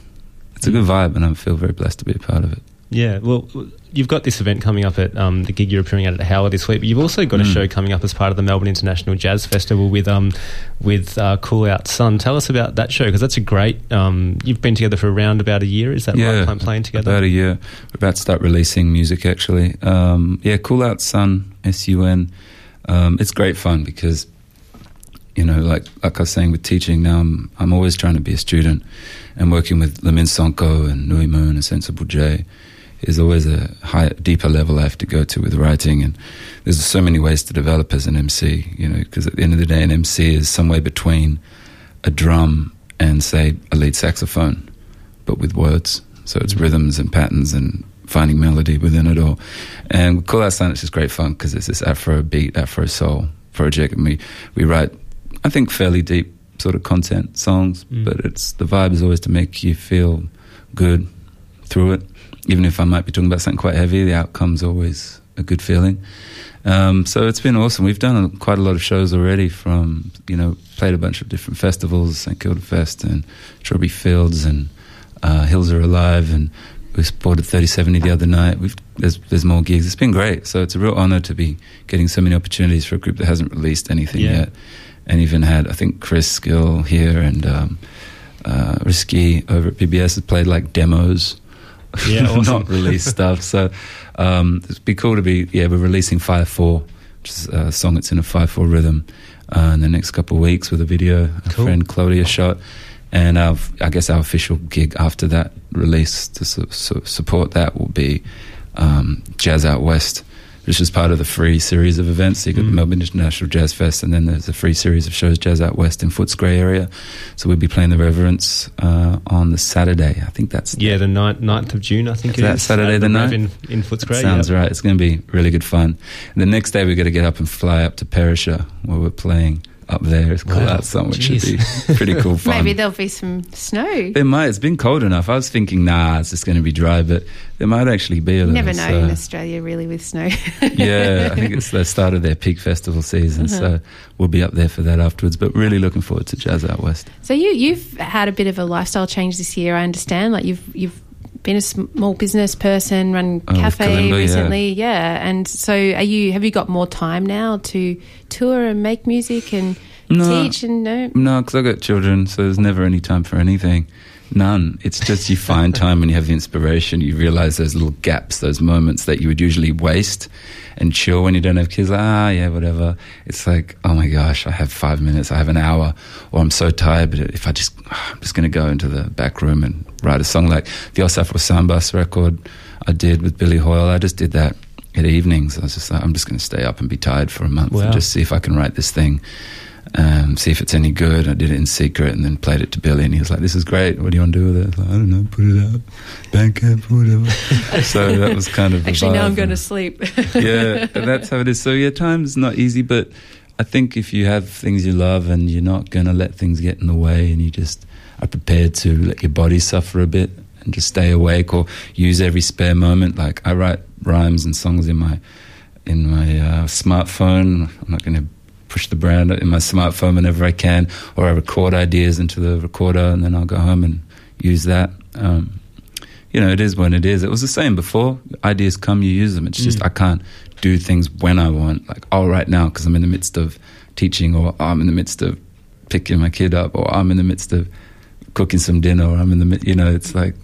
it's a good vibe, and I feel very blessed to be a part of it. Yeah, well, you've got this event coming up at um, the gig you're appearing at at Howler this week, but you've also got mm. a show coming up as part of the Melbourne International Jazz Festival with um, with uh, Cool Out Sun. Tell us about that show because that's a great. Um, you've been together for around about a year. Is that yeah, right? Playing together about a year. We're about to start releasing music actually. Um, yeah, Cool Out Sun, S U N. Um, it's great fun because you know, like like I was saying with teaching, now I'm I'm always trying to be a student and working with Lamine Sonko and Nui Moon and Sensible J is always a higher, deeper level I have to go to with writing. And there's so many ways to develop as an MC, you know, because at the end of the day, an MC is somewhere between a drum and, say, a lead saxophone, but with words. So it's mm-hmm. rhythms and patterns and finding melody within it all. And Cool Out Sun is just great fun because it's this Afro beat, Afro soul project. And we, we write, I think, fairly deep sort of content songs, mm. but it's the vibe is always to make you feel good through it even if I might be talking about something quite heavy, the outcome's always a good feeling. Um, so it's been awesome. We've done a, quite a lot of shows already. From you know, played a bunch of different festivals, St Kilda Fest and Strawberry Fields and uh, Hills Are Alive, and we supported 3070 the other night. We've, there's there's more gigs. It's been great. So it's a real honour to be getting so many opportunities for a group that hasn't released anything yeah. yet, and even had I think Chris Gill here and um, uh, Risky over at PBS has played like demos yeah, [LAUGHS] awesome. not released stuff. So um, it'd be cool to be. Yeah, we're releasing Five Four, which is a song that's in a five four rhythm, uh, in the next couple of weeks with a video. Our cool. friend Claudia shot, and our, I guess our official gig after that release to su- su- support that will be um, Jazz Out West which is part of the free series of events. So you got mm. the Melbourne International Jazz Fest, and then there's a free series of shows, Jazz Out West in Footscray area. So we'll be playing the Reverence uh, on the Saturday. I think that's yeah, the 9th, 9th of June. I think is that Saturday the 9th in, in Footscray. Sounds yep. right. It's going to be really good fun. And the next day we're going to get up and fly up to Perisher where we're playing up there. It's cool wow. outside, which Jeez. should be pretty cool [LAUGHS] fun. Maybe there'll be some snow. There might. It's been cold enough. I was thinking, nah, it's just going to be dry, but there might actually be a little. Never know so. in Australia, really, with snow. [LAUGHS] yeah, I think it's the start of their peak festival season, uh-huh. so we'll be up there for that afterwards. But really looking forward to Jazz Out West. So you you've had a bit of a lifestyle change this year. I understand. Like you've you've been a small business person, run oh, cafe Kalimba, recently, yeah. yeah. And so, are you? Have you got more time now to tour and make music and No, teach and no? no, because I got children, so there's never any time for anything. None. It's just you find [LAUGHS] time when you have the inspiration. You realize those little gaps, those moments that you would usually waste and chill when you don't have kids. Like, ah, yeah, whatever. It's like, oh my gosh, I have five minutes, I have an hour, or I'm so tired. But if I just, [SIGHS] I'm just going to go into the back room and write a song like the Osafro Sambas record I did with Billy Hoyle. I just did that at evenings. I was just like, I'm just going to stay up and be tired for a month Wow. and just see if I can write this thing um, see if it's any good. I did it in secret and then played it to Billy, and he was like, "This is great. What do you want to do with it?" I was like, "I don't know. Put it out, Bandcamp, whatever." [LAUGHS] so that was kind of Actually, now. I'm going to sleep. [LAUGHS] yeah, that's how it is. So yeah, time's not easy, but I think if you have things you love and you're not going to let things get in the way, and you just are prepared to let your body suffer a bit and just stay awake or use every spare moment. Like I write rhymes and songs in my in my uh, smartphone. I'm not going to push the brand in my smartphone whenever I can, or I record ideas into the recorder, and then I'll go home and use that. Um, you know, it is when it is. It was the same before. Ideas come, you use them. It's just I can't do things when I want. Like, oh, right now, because I'm in the midst of teaching, or I'm in the midst of picking my kid up, or I'm in the midst of cooking some dinner, or I'm in the, you know, it's like,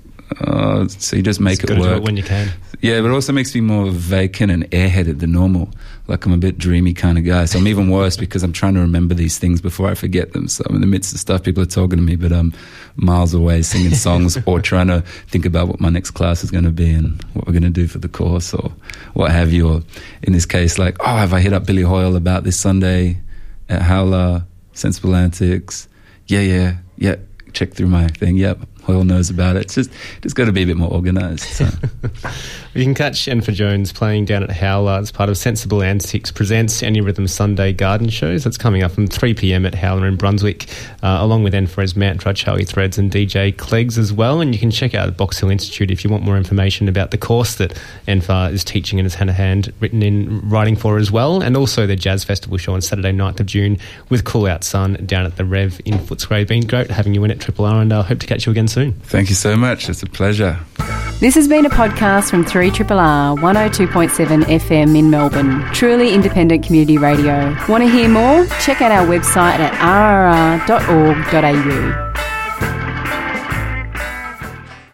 oh, so you just make Just it work. it when you can. Yeah, but it also makes me more vacant and airheaded than normal. Like I'm a bit dreamy kind of guy. So I'm even worse because I'm trying to remember these things before I forget them. So I'm in the midst of stuff, people are talking to me, but I'm miles away singing [LAUGHS] songs or trying to think about what my next class is going to be and what we're going to do for the course or what have you. Or in this case, like, oh, have I hit up Billy Hoyle about this Sunday at Howler, Sensible Antics? Yeah, yeah, yeah. Check through my thing. Yep. Hoyle knows about it. It's just, got to be a bit more organized. So. [LAUGHS] You can catch N'fa Jones playing down at Howler as part of Sensible Antics presents Any Rhythm Sunday Garden Shows. That's coming up from 3 pm at Howler in Brunswick, uh, along with N'fa's Mantra, Charlie Threads, and DJ Cleggs as well. And you can check out the Box Hill Institute if you want more information about the course that N'fa is teaching and has had a hand written in writing for as well. And also the Jazz Festival show on Saturday, 9th of June with Cool Out Sun down at the Rev in Footscray. Been great having you in at Triple R, and I hope to catch you again soon. Thank you so much. It's a pleasure. This has been a podcast from 3 R 102.7 FM in Melbourne. Truly independent community radio. Want to hear more? Check out our website at rrr.org.au.